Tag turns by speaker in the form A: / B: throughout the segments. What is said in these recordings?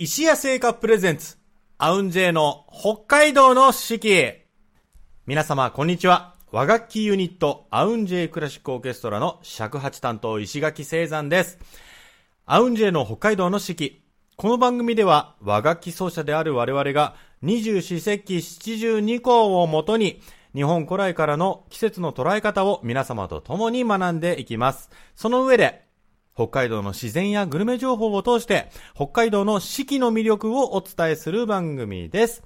A: 石屋製菓プレゼンツ、アウンジェイの北海道の四季。皆様、こんにちは。和楽器ユニット、アウンジェイクラシックオーケストラの尺八担当、石垣聖山です。アウンジェイの北海道の四季。この番組では、和楽器奏者である我々が、二十四節気七十二項をもとに、日本古来からの季節の捉え方を皆様と共に学んでいきます。その上で、北海道の自然やグルメ情報を通して、北海道の四季の魅力をお伝えする番組です。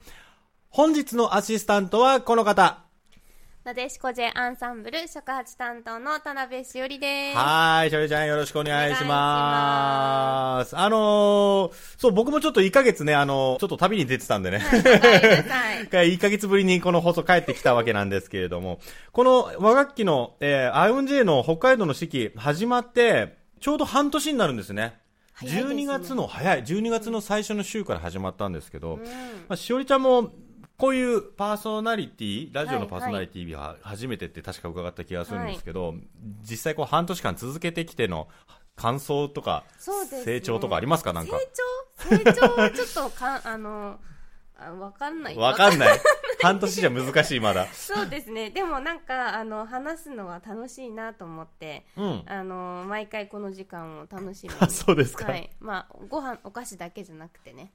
A: 本日のアシスタントはこの方。
B: なでしこ J アンサンブル尺八担当の田辺しおりです。
A: はーい、しょりちゃんよろしくお願いし
B: お
A: ます。あのー、そう、僕もちょっと1ヶ月ね、あのーちょっと旅に出てたんでね。
B: はい、おかえりなさい。
A: 1ヶ月ぶりにこの放送帰ってきたわけなんですけれども、この和楽器の、えー、アウンジェイの北海道の四季始まって、ちょうど半年になるんですね。
B: すね。
A: 12月の、早い、12月の最初の週から始まったんですけど、
B: うん。
A: まあ、しおりちゃんも、こういうパーソナリティ、ラジオのパーソナリティは初めてって確か伺った気がするんですけど、実際こう半年間続けてきての感想とか、成長とかありますか？なんか。
B: 成長？成長？はちょっとか、あの、あわかんない。
A: わかんない。半年じゃ難しい、まだ。
B: そうですね。でもなんか、あの、話すのは楽しいなと思って、
A: うん。
B: あの、毎回この時間を楽しみに。
A: あ そうですか
B: はい。まあ、ご飯、お菓子だけじゃなくてね。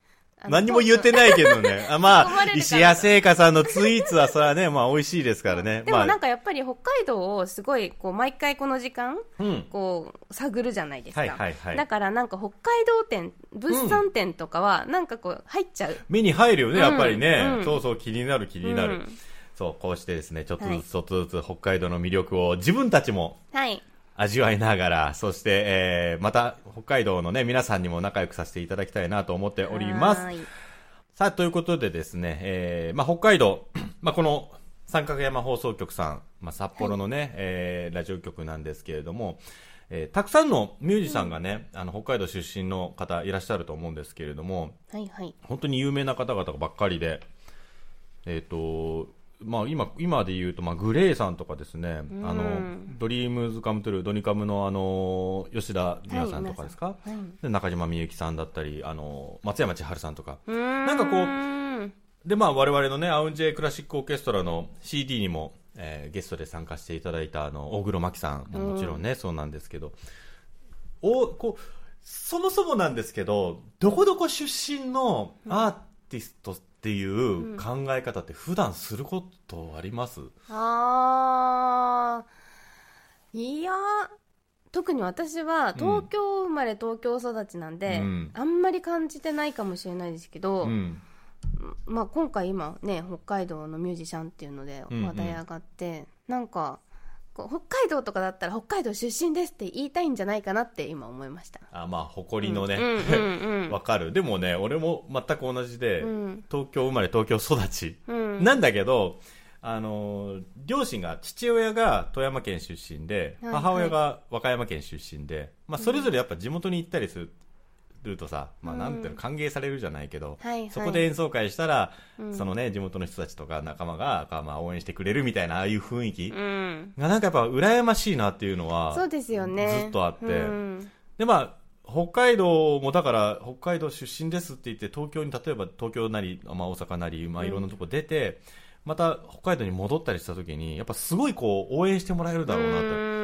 A: 何も言ってないけどね。あまあ、石屋製菓さんのスイーツはそれはね、まあ美味しいですからね。
B: でもなん
A: か、
B: かやっぱり北海道をすごい、こう、毎回この時間、
A: うん。
B: こう探るじゃないですか、
A: はいはいはい。
B: だからなんか北海道店物産展とかはなんかこう入っちゃう、
A: 目に入るよね、やっぱりね。
B: うん。
A: そうそう、気になる気になる。
B: うん。
A: そう、こうしてですね、ちょっと
B: はい。
A: ずつ、ちょっとずつ北海道の魅力を自分たちも
B: はい
A: 味わいながら、そして、えー、また北海道のね、皆さんにも仲良くさせていただきたいなと思っております。
B: は。ーい。
A: さあ、ということでですね、えー、まあ、北海道、まあ、この三角山放送局さん、まあ、札幌のね、えー、ラジオ局なんですけれども、えー、たくさんのミュージシャンがね、あの、北海道出身の方いらっしゃると思うんですけれども、
B: はいはい。
A: 本当に有名な方々ばっかりで、えっ、と、まあ今、今で言うと、まあグレイさんとかですね、あの、ドリームズカムトゥルー、ドニカムのあの、吉田美和さんとかですか、
B: はい
A: で中島みゆきさんだったり、あの、松山千春さんとか、
B: ん。
A: なんかこう
B: う
A: で、まあ、我々のね、アウンジェイクラシックオーケストラの CD にも、えーゲストで参加していただいた、あの、大黒摩季さんももちろんね、そうなんですけど、お、こう、そもそもなんですけど、どこどこ出身のアーティストっていう考え方って普段することあります、
B: あー。いやー特に私は東京生まれ東京育ちなんで、
A: うん。
B: あんまり感じてないかもしれないですけど、
A: うん。
B: まあ、今回今ね北海道のミュージシャンっていうので
A: うんうん。
B: 話題上がって、なんかこう北海道とかだったら北海道出身ですって言いたいんじゃないかなって今思いました。
A: あ、まあ、誇りのね、
B: うん
A: わかる。でもね、俺も全く同じで、
B: うん。
A: 東京生まれ東京育ち。
B: うん。
A: なんだけど、あのー両親が、父親が富山県出身で、
B: はい。
A: 母親が和歌山県出身で、まあ、それぞれやっぱ地元に行ったりするとさ、まあ、
B: うん。
A: なんていうの、歓迎されるじゃないけど、
B: はいはい。
A: そこで演奏会したら、
B: うん。
A: そのね、地元の人たちとか仲間が、まあ、応援してくれるみたいな、ああいう雰囲気
B: うん。
A: がなんかやっぱ羨ましいなっていうのは、
B: そうですよね。
A: ずっとあって。
B: うん。
A: で、まあ、北海道もだから、北海道出身ですって言って、東京に、例えば東京なり、まあ大阪なり、まあいろんなとこ出て、また北海道に戻ったりした時に、やっぱすごいこう、応援してもらえるだろうなと。
B: うん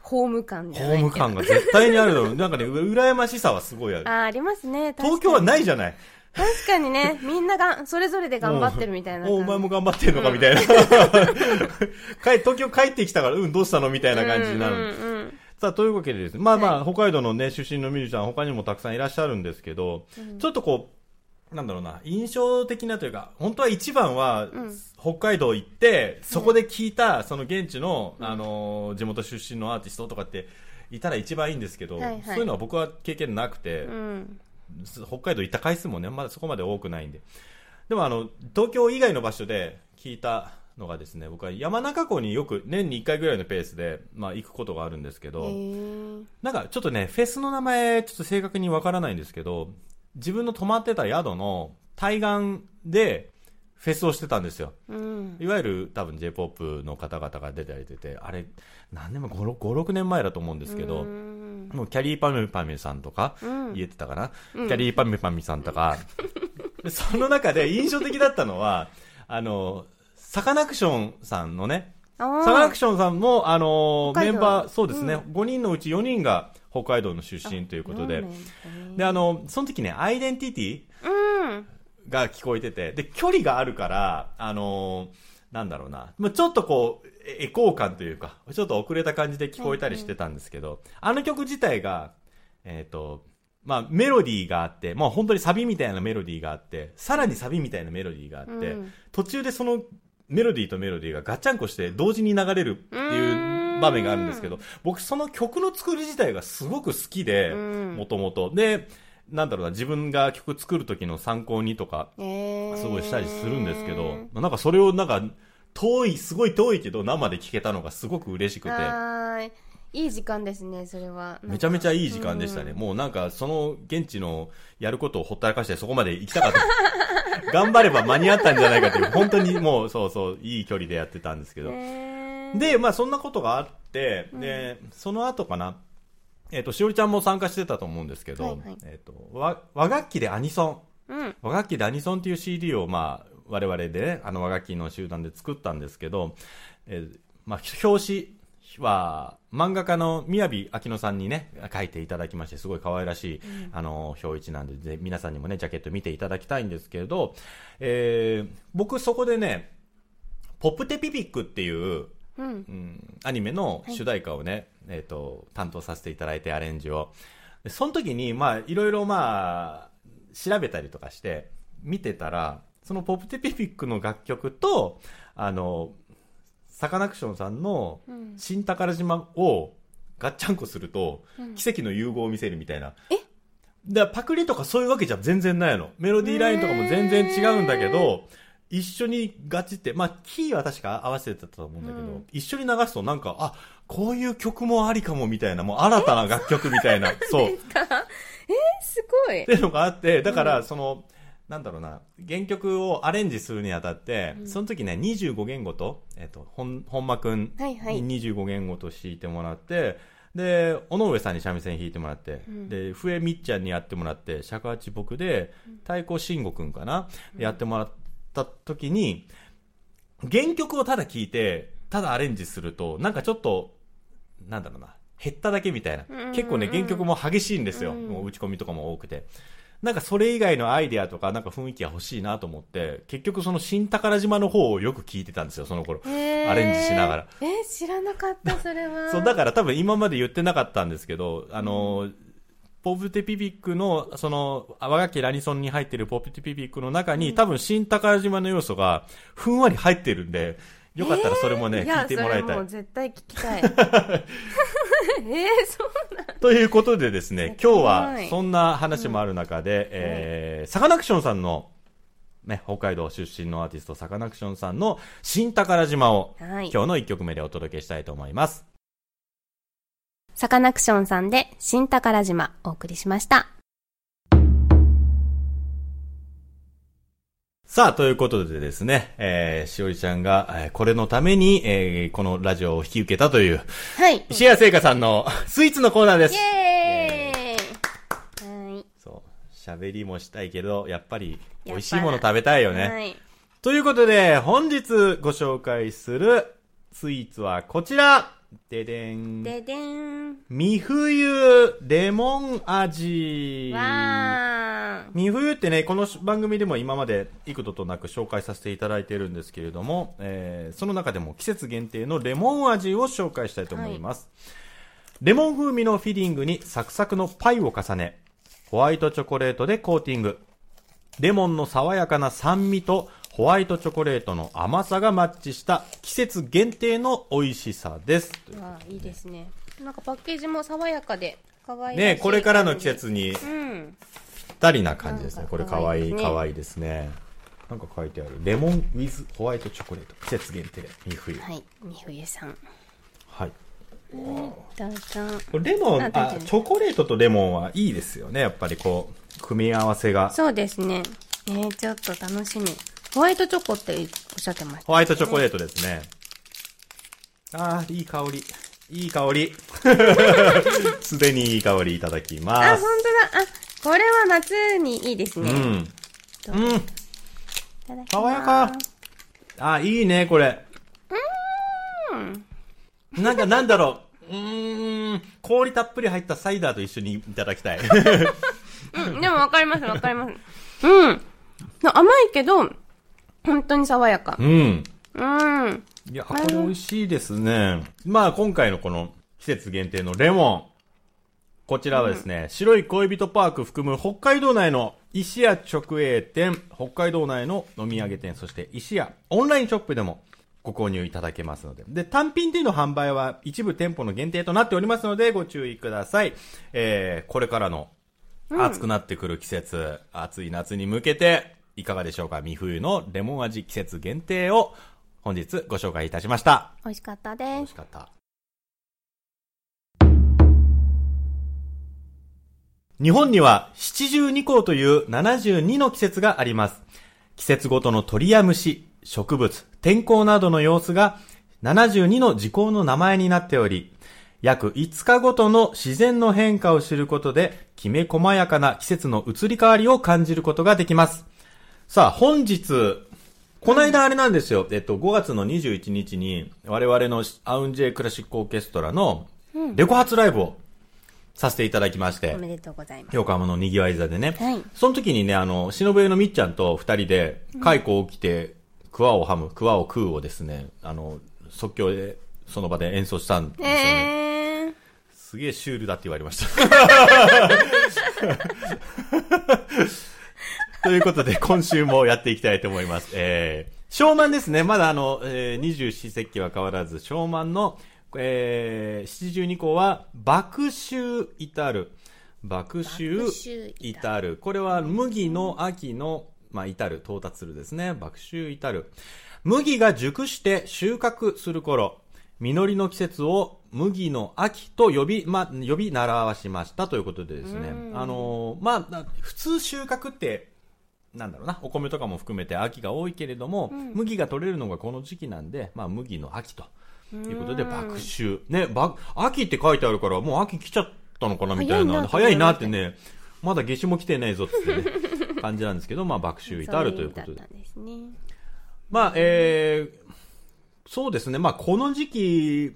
B: ホーム感
A: ホーム感が絶対にあるだろう。なんかね、う羨ましさはすごいある。
B: あーありますね
A: 東京はない
B: い
A: じゃない。
B: 確かにねみんながそれぞれで頑張ってるみたいな
A: おお前も頑張ってんのかみたいな。帰東京帰ってきたから、うん、どうしたのみたいな感じになる。
B: うんうんうん
A: さあ、というわけでですね、まあまあ、北海道のね、出身のミュージシャン、他にもたくさんいらっしゃるんですけど、ちょっとこう、なんだろうな、印象的なというか、本当は一番は、
B: ん
A: 北海道行って、そこで聞いた、その現地の、あのー、地元出身のアーティストとかって、いたら一番いいんですけど、
B: はいはい。
A: そういうのは僕は経験なくて、
B: うん。
A: 北海道行った回数もね、まだそこまで多くないんで。でもあの、東京以外の場所で聞いたのがですね、僕は山中湖によく年に1回ぐらいのペースで、まあ行くことがあるんですけど、なんかちょっとね、フェスの名前ちょっと正確にわからないんですけど、自分の泊まってた宿の対岸でフェスをしてたんですよ。
B: うん。
A: いわゆる多分 J-POP の方々が出てられてて、あれ、何年前、5、6 5 6年前だと思うんですけど、
B: う。
A: もうキャリーパミュパミュさんとか、
B: うん。
A: 言えてたかな、キャリーパミュパミュさんとか、でその中で印象的だったのは、あの、サカナクションさんのね、
B: あ
A: サカナ
B: ー
A: クションさんも、あの、メンバー、そうですね、
B: う
A: 5人のうち4人が北海道の出身ということで、
B: うん
A: で、あの、その時ね、アイデンティティ
B: うん。
A: が聞こえてて、で、距離があるから、あのなんだろうな、まあちょっとこう、エエコー感というか、ちょっと遅れた感じで聞こえたりしてたんですけど、あの曲自体が、えっ、と、まあメロディーがあって、もう本当にサビみたいなメロディーがあって、さらにサビみたいなメロディーがあって、
B: うん。
A: 途中でそのメロディーとメロディーがガッチャンコして同時に流れるっていう場面があるんですけど、僕その曲の作り自体がすごく好きで、
B: うん。
A: もともと。で、なんだろうな、自分が曲作る時の参考にとか、
B: えー
A: すごいしたりするんですけど、なんかそれをなんか、遠い、すごい遠いけど生で聴けたのがすごく嬉しくて、
B: い。いい時間ですね、それは。
A: めちゃめちゃいい時
B: 間
A: 間でしたね。もうなんかその現地のやることをほったらかしてそこまで行きたかった。頑張れば間に合ったんじゃないかという、本当にもうそうそう、いい距離でやってたんですけど。
B: で、
A: で、まあそんなことがあって、で、その後かな、えっ、と、しおりちゃんも参加してたと思うんですけど、
B: はいはい
A: えっ、と、和和楽器でアニソン。
B: うん。
A: 和楽器でアニソンっていう CD を、まあ、我々でね、あの和楽器の集団で作ったんですけど、えーまあ、表紙は、漫画家の宮城明乃さんにね、書いていただきまして、すごい可愛らしい、あの、表一なんで、ぜ皆さんにもね、ジャケット見ていただきたいんですけれど、えー僕そこでね、ポップテピピックっていう、
B: うん。
A: うん、アニメの主題歌をね、えっ、と、担当させていただいて、アレンジを。その時に、まあ、いろいろまあ、調べたりとかして、見てたら、そのポップテピピックの楽曲と、あの、サカナクションさん。の新宝島をガッチャンコすると、奇跡の融合を見せるみたいな。えだパクリとかそういうわけじゃ全然ないの。メロディーラインとかも全然違うん。だけど、一緒にガチって、まあ、キーは確か合わせてたと思うんだけど、
B: うん。
A: 一緒に流すとなんか、あ、こういう曲もありかもみたいな、もう新たな楽曲みたいな、そう。
B: すごい。
A: っていうのがあって、だから、その、なんだろうな、原曲をアレンジするにあたって、その時ね、25言語と、えっ、と、本、本間くん
B: はいはい。
A: に25言語と弾いてもらって、で、尾上さんに三味線弾いてもらって、
B: ん。
A: で、笛みっちゃんにやってもらって、尺八僕で、太鼓慎吾くんかな、やってもらった時に、原曲をただ聴いて、ただアレンジすると、なんかちょっと、なんだろうな、減っただけみたいな。結構ね、原曲も激しいんですよ。
B: うん
A: もう打ち込みとかも多くて。なんかそれ以外のアイデアとか、なんか雰囲気が欲しいなと思って、結局その新宝島の方をよく聞いてたんですよ、その頃。アレンジしながら。
B: えー知らなかった、それは。
A: そう、だから多分今まで言ってなかったんですけど、あの、ポプテピピックの、その、和楽器ラニソンに入ってるポプテピピックの中に、多分新宝島の要素がふんわり入ってるんで、よかったらそれもね、
B: や
A: 聞いてもらいたい
B: それもう。絶対聞きたい。えー、そうなん
A: ということでですね、今日は
B: はい
A: そんな話もある中で、えー、サカナクションさんの、ね、北海道出身のアーティスト、サカナクションさんの新宝島を、
B: はい。
A: 今日の1曲目でお届けしたいと思います。
B: サカナクションさんで、新宝島、お送りしました。
A: さあ、ということでですね、えー、しおりちゃんが、えーこれのために、えー、このラジオを引き受けたという、
B: はい。
A: 石谷製菓さんの スイーツのコーナーです
B: イ。エーイはい。
A: そう。喋りもしたいけど、やっぱり、美味しいもの食べたいよね。
B: はい。
A: ということで、本日ご紹介するスイーツはこちらででん。
B: ででん。
A: 三冬レモン味。
B: わー。
A: 三冬ってね、この番組でも今まで幾度となく紹介させていただいているんですけれども、えーその中でも季節限定のレモン味を紹介したいと思います。レモン風味のフィリングにサクサクのパイを重ね、ホワイトチョコレートでコーティング。レモンの爽やかな酸味とホワイトチョコレートの甘さがマッチした季節限定の美味しさです。
B: わーいいですね。なんかパッケージも爽やかで、かわいい。
A: ね、これからの季。節に
B: うん。
A: ぴったりな感じですね。これかわいい、
B: 可愛い
A: ですね。なんか書いてある。レモン with ホワイトチョコレート。季節限定。三冬。
B: はい。みふゆさん。
A: はい。
B: どうぞ。
A: これレモン、あチョコレートとレモンはいいですよね。やっぱりこう、組み合わせが。
B: そうですね。えー、ちょっと楽しみ。ホワイトチョコっておっしゃってました。
A: ホワイトチョコレートですね。ああ、いい香り。いい香り。すでにいい香りいただき
B: あ、
A: ます。
B: 本当だ。あ、これは夏にいいですね。
A: うん。うん。爽やか。あ、いいね、これ。なんかなんだろう。うーん、氷たっぷり入ったサイダーと一緒にいただきたい。
B: うん、でもわかります、わかります。うん。甘いけど、本当に爽やか
A: う。ん。
B: うん。
A: いや、これ美味しいですね。まあ、今回のこの季節限定のレモン。こちらはですね、白い恋人パーク含む北海道内の石屋直営店、北海道内の飲み上げ店、そして石屋オンラインショップでもご購入いただけますので。で、単品での販売は一部店舗の限定となっておりますので、ご注意ください。えー、これからの暑くなってくる季節、暑い夏に向けて、いかがでしょうか？未冬のレモン味季節限定を本日ご紹介いたしました。
B: 美味しかった
A: 美味
B: です。
A: しかった。日本には七十二項という72の季節があります。季節ごとの鳥や虫、植物、天候などの様子が72の時効の名前になっており、約5日ごとの自然の変化を知ることで、きめ細やかな季節の移り変わりを感じることができます。さあ、本日、この間あれなんですよ。えっと、5月の21日に、我々のアウンジェクラシックオーケストラの、レコ発ライブをさせていただきまして
B: お、めでとうございます。
A: 横浜のにぎわい座でね。
B: はい
A: その時にね、あの、忍笛のみっちゃんと二人で、蚕を着て、桑をはむ、桑を食うをですね、あの、即興で、その場で演奏したんですよね。
B: えー。
A: すげえシュールだって言われました。ということで、今週もやっていきたいと思います。えー、ショーマンですね。まだあの、えー、二十四節気は変わらず、ショーマンの、えー、七十二項は、爆臭至る。爆臭至る。これは麦の秋の、まあ、至る、到達するですね。爆臭至る。麦が熟して収穫する頃、実りの季節を麦の秋と呼び、ま、呼び習わしましたということでですね。あのーまあ、普通収穫って、なんだろうな、お米とかも含めて秋が多いけれども、麦が取れるのがこの時期なんで、まあ、麦の秋ということで、爆秋。ね、ば、秋って書いてあるから、もう秋来ちゃったのかなみたいな。早いなってね、まだ夏至も来てないぞってね、感じなんですけど、まあ、爆秋至るということで。まあ、えー、そうですね。まあ、この時期、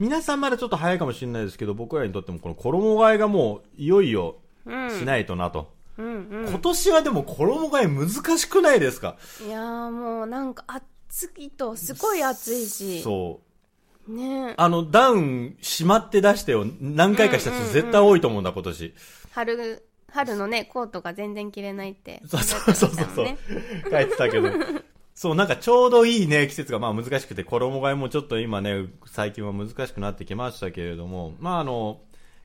A: 皆さんまだちょっと早いかもしれないですけど、僕らにとってもこの衣替えがもういよいよしないとなと。
B: うんうん。
A: 今年はでも衣替え難しくないですか？
B: いやーもうなんか暑いと、すごい暑いし。
A: そう。
B: ね
A: あの、ダウンしまって出してを何回かした人絶対多いと思うんだ、今年。
B: 春、春のね、コートが全然着れないって。
A: そうそうそうそうそう
B: ね。
A: 書いてたけど。そう、なんかちょうどいいね、季節がまあ難しくて、衣替えもちょっと今ね、最近は難しくなってきましたけれども、まああの、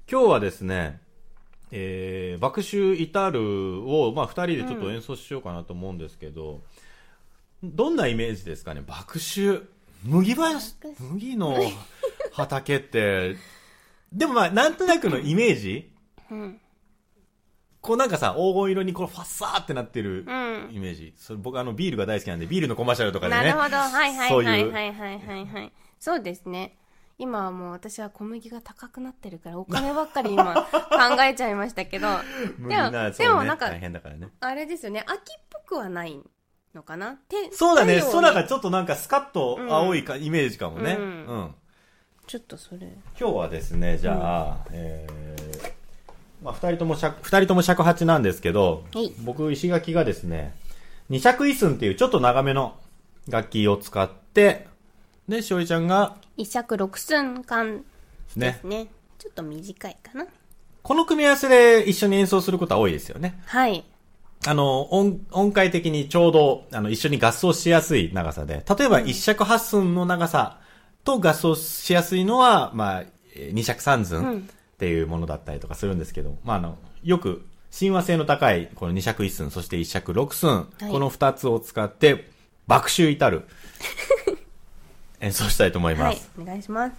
A: 今日はですね、えー、爆臭至るを、まあ二人でちょっと演奏しようかなと思うんですけど、どんなイメージですかね、爆臭。麦林、麦の畑って、でもまあなんとなくのイメージ？
B: うん。
A: こうなんかさ、黄金色にこうファッサーってなってる
B: うん。
A: イメージ。それ僕あのビールが大好きなんで、ビールのコマーシャルとかでね。
B: なるほど。はいはいはいはいはいはいはい。そうですね。今はもう私は小麦が高くなってるからお金ばっかり今 考えちゃいましたけど。
A: 無
B: でも
A: ね
B: でもなんか
A: ね。
B: あれですよね。秋っぽくはないのかな？て
A: そうだね、空がちょっとなんかスカッと青いか、イメージかもね。
B: う
A: うんん。
B: ちょっとそれ。
A: 今日はですね、じゃあ、えー、まあ二人とも尺、二人とも尺八なんですけど
B: はい、
A: 僕、石垣がですね、二尺一寸っていうちょっと長めの楽器を使って、で、しおりちゃんが、
B: 一尺六寸間
A: ですね。
B: ちょっと短いかな。
A: この組み合わせで一緒に演奏することは多いですよね。
B: はい。
A: あの、音、音階的にちょうど、あの、一緒に合奏しやすい長さで、例えば一尺八寸の長さと合奏しやすいのは、まあ、えー二尺三寸っていうものだったりとかするんですけど、まあ、あの、よく、親和性の高い、この二尺一寸、そして一尺六寸、
B: はい
A: この二つを使って、爆臭至る、演奏したいと思いま
B: はい
A: す。。
B: お願いします。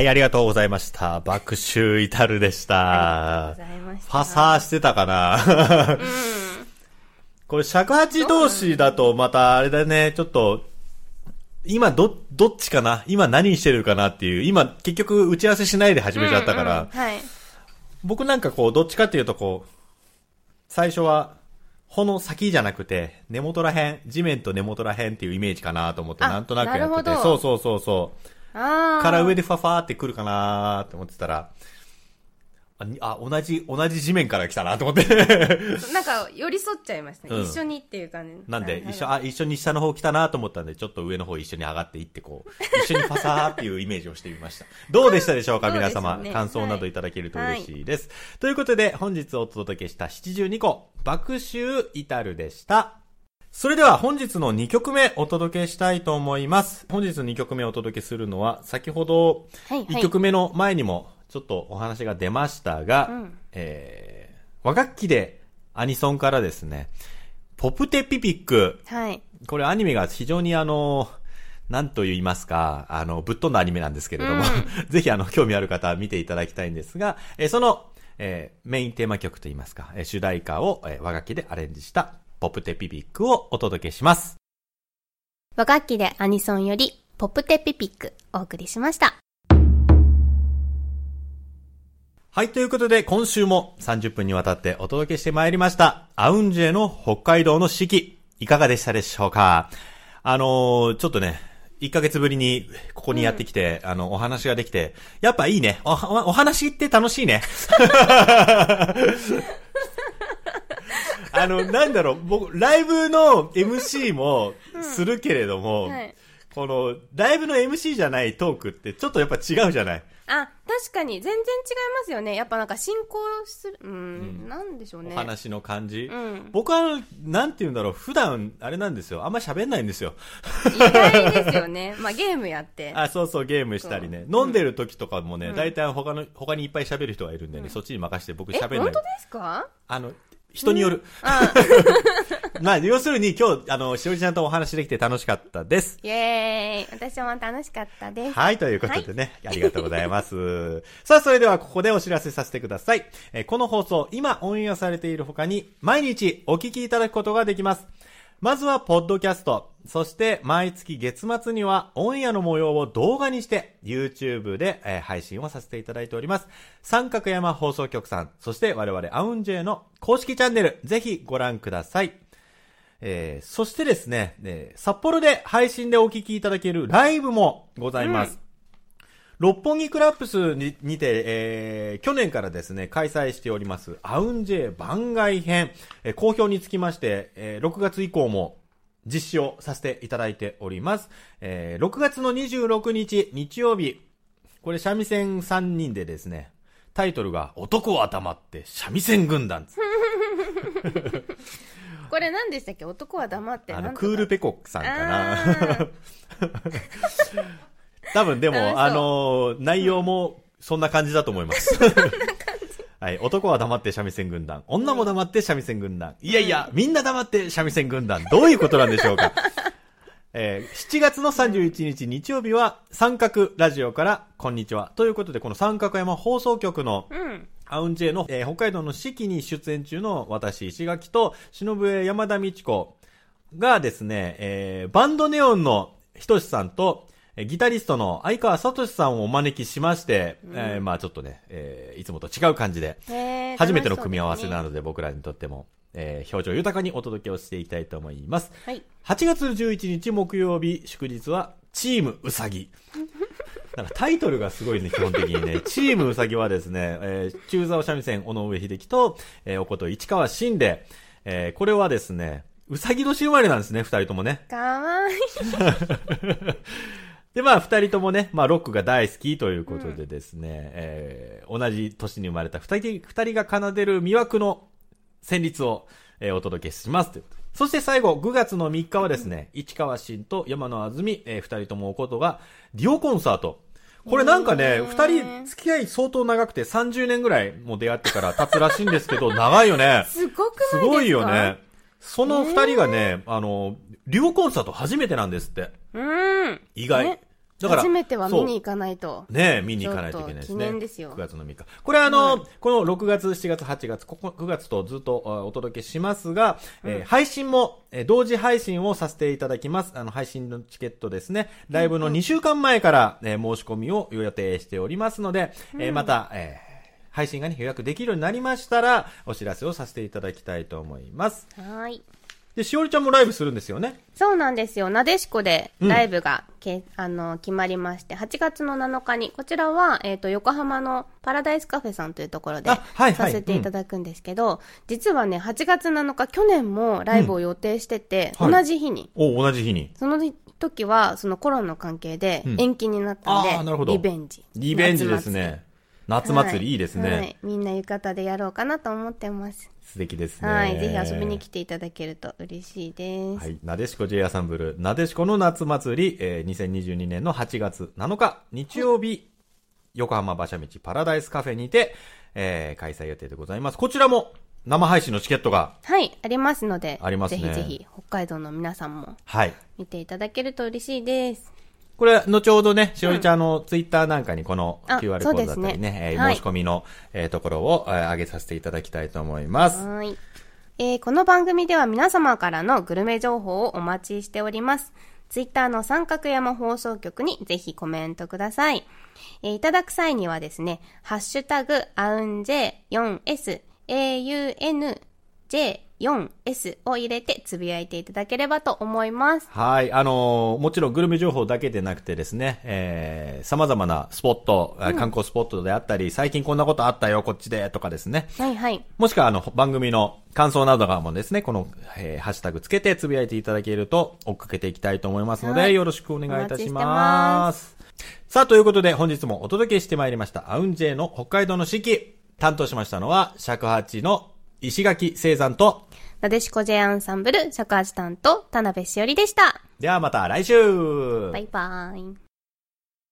A: はい、ありがとうございました。爆臭至るでした。
B: ありがとうございました
A: パサーしてたかな？これ尺八同士だとまたあれだね、ちょっと、今ど、どっちかな？今何してるかなっていう。今結局打ち合わせしないで始めちゃったから、
B: うんうんはい。
A: 僕なんかこう、どっちかっていうとこう、最初は、穂の先じゃなくて、根元らへん、地面と根元らへんっていうイメージかなと思って、
B: あ
A: なんとなくやってて、そうそうそうそう。から上でファファーってくるかなーって思ってたら、あ、同じ、同じ地面から来たなと思って。
B: なんか、寄り添っちゃいましたね。
A: うん
B: 一緒にっていう感じ。
A: なんで、一緒、
B: あ
A: あ、一緒に下の方来たなと思ったんで、ちょっと上の方一緒に上がっていって、こう、一緒にファサーっていうイメージをしてみました。どうでしたでしょうか、皆様。
B: ね
A: 感想などいただけると嬉しいです。ということで、本日お届けした72個、爆臭至るでした。それでは本日の2曲目お届けしたいと思います。本日2曲目お届けするのは、先ほど
B: はいはい
A: 1曲目の前にもちょっとお話が出ましたが、
B: うん
A: えー、和楽器でアニソンからですね、ポプテピピック、
B: はい。
A: これアニメが非常にあの、なんと言いますか、あの、ぶっ飛んだアニメなんですけれども、ぜひあの、興味ある方は見ていただきたいんですが、えーその、えーメインテーマ曲と言いますか、えー主題歌を、えー和楽器でアレンジしたポプテピピックをお届けします。
B: 和楽器でアニソンより、ポップテピピック、お送りしました。
A: はい、ということで、今週も30分にわたってお届けしてまいりました、アウンジェの北海道の四季、いかがでしたでしょうか？あのーちょっとね、1ヶ月ぶりにここにやってきて、あの、お話ができて、やっぱいいね。お、おお話って楽しいね。あの、なんだろう、僕、ライブの MC もするけれども、
B: はい。
A: この、ライブの MC じゃないトークってちょっとやっぱ違うじゃない？
B: あ、確かに、全然違いますよね。やっぱなんか進行する、うん、なんでしょうね。
A: お話の感じ。
B: うん。
A: 僕は、なんて言うんだろう、普段、あれなんですよ。あんま喋んないんですよ。
B: 意外ですよね。まあゲームやって。
A: あ、そうそう、ゲームしたりね。飲んでる時とかもね、大体他の、他にいっぱい喋る人がいるんでね、そっちに任せて僕
B: え、
A: 喋んない
B: 本当。ですか？
A: あの、人による。
B: あ、
A: まあ、要するに今日、あの、しおりちゃんとお話できて楽しかったです。
B: イェーイ。私も楽しかったです。
A: はい、ということでね、ありがとうございます。さあ、それではここでお知らせさせてください。えーこの放送、今オンエアされている他に、毎日お聞きいただくことができます。まずは、ポッドキャスト。そして、毎月月末には、オンエアの模様を動画にして、YouTube で、え配信をさせていただいております。三角山放送局さん、そして我々、アウンジェの公式チャンネル、ぜひご覧ください。えーそしてですね、えー札幌で配信でお聞きいただけるライブもございます。六本木クラップスににて、えー去年からですね、開催しております、アウンジェ番外編、えー好評につきまして、えー6月以降も実施をさせていただいております。えー6月の26日、日曜日、これ三味線3人でですね、タイトルが、男は黙って三味線軍団。
B: これ何でしたっけ？男は黙って。
A: あの、クールペコさんかな。多分でも、あのー内容もそんな感じだと思います。はい。男は黙って三味線軍団。女も黙って三味線軍団。いやいや、みんな黙って三味線軍団。どういうことなんでしょうか。えー7月の31日日曜日は三角ラジオからこんにちは。ということで、この三角山放送局の
B: うん。
A: アウンジェの、えー北海道の四季に出演中の私、石垣と、忍笛山田美智子がですね、えーバンドネオンのひとしさんと、えーギタリストの相川聡さんをお招きしまして、えーまあちょっとね、えーいつもと違う感じで、初めての組み合わせなので僕らにとっても、えー表情豊かにお届けをしていきたいと思います。
B: そうですね
A: 8月11日木曜日祝日はチームうさぎ。なんかタイトルがすごいね、基本的にね。チームうさぎはですね、えー中沢三味線、尾上秀樹と、えーおこと市川新で、えーこれはですね、うさぎ年生まれなんですね、二人ともね。
B: はい。かわいい。
A: で、まあ、二人ともね、まあ、ロックが大好きということでですね、えー同じ年に生まれた二人、二人が奏でる魅惑の旋律を、えーお届けしますということでそして最後、5月の3日はですね、市川新と山野あずみ、えー二人ともおことが、デュオコンサート。これなんかね、二人付き合い相当長くて30年ぐらいもう出会ってから経つらしいんですけど、長いよね。
B: すごくないですか？
A: すごいよね。。その二人がね、あの、デュオコンサート初めてなんですって。
B: うん。
A: 意外。
B: ね
A: だから
B: 初めては見に行かないと。
A: ねえ、見に行かないといけないですね。
B: 記念ですよ
A: 9月の3日。これあの、この6月、7月、8月、ここ9月とずっとあお届けしますが、えー配信も、えー同時配信をさせていただきます。あの、配信のチケットですね。ライブの2週間前から、えー申し込みを予定しておりますので、えーまた、えー配信がね、予約できるようになりましたら、お知らせをさせていただきたいと思います。
B: はい。
A: で、しおりちゃんもライブするんですよね？
B: そうなんですよ。なでしこでライブがけ、あの、決まりまして、8月の7日に、こちらは、えっ、と、横浜のパラダイスカフェさんというところで、させていただくんですけど、実はね、8月7日、去年もライブを予定してて、
A: うんはい
B: 同じ日に、
A: お同じ日に。
B: その時は、そのコロナの関係で
A: うん
B: 延期になったんで、
A: あーなるほど
B: リベンジ。
A: リベンジですね。夏祭りいいですね。
B: はい。みんな浴衣でやろうかなと思ってます。
A: 素敵ですね。
B: はい。ぜひ遊びに来ていただけると嬉しいです。
A: はい。なでしこ J アサンブル、なでしこの夏祭り、えー、2022年の8月7日、日曜日、横浜馬車道パラダイスカフェにて、えー、開催予定でございます。こちらも、生配信のチケットが、
B: はい、ありますので、
A: ありますね
B: ぜひぜひ、北海道の皆さんも
A: はい。
B: 見ていただけると嬉しいです。
A: これ、後ほどね、しおりちゃんのツイッターなんかにこの
B: あ
A: QR コードだったり
B: そうです
A: ね、えー申し込みの、えーところを、えー上げさせていただきたいと思います。
B: はい。えーこの番組では皆様からのグルメ情報をお待ちしております。ツイッターの三角山放送局にぜひコメントください。えーいただく際にはですね、ハッシュタグ、アウン J4S、AUNJ4S を入れてつぶやいていただければと思います。
A: はい。あのーもちろんグルメ情報だけでなくてですね、えー、様々なスポット、あ観光スポットであったり、最近こんなことあったよ、こっちで、とかですね。
B: はいはい。
A: もしくは、あの、番組の感想などがもですね、この、えーハッシュタグつけてつぶやいていただけると追っかけていきたいと思いますので、
B: はい
A: よろしくお願いいたし。
B: ます
A: さあ、ということで本日もお届けしてまいりました、アウンジェイの北海道の四季。担当しましたのは、尺八の石垣聖山と、
B: なでしこ J アンサンブル、尺八担当、田辺しおりでした。
A: ではまた来週
B: バイバイ。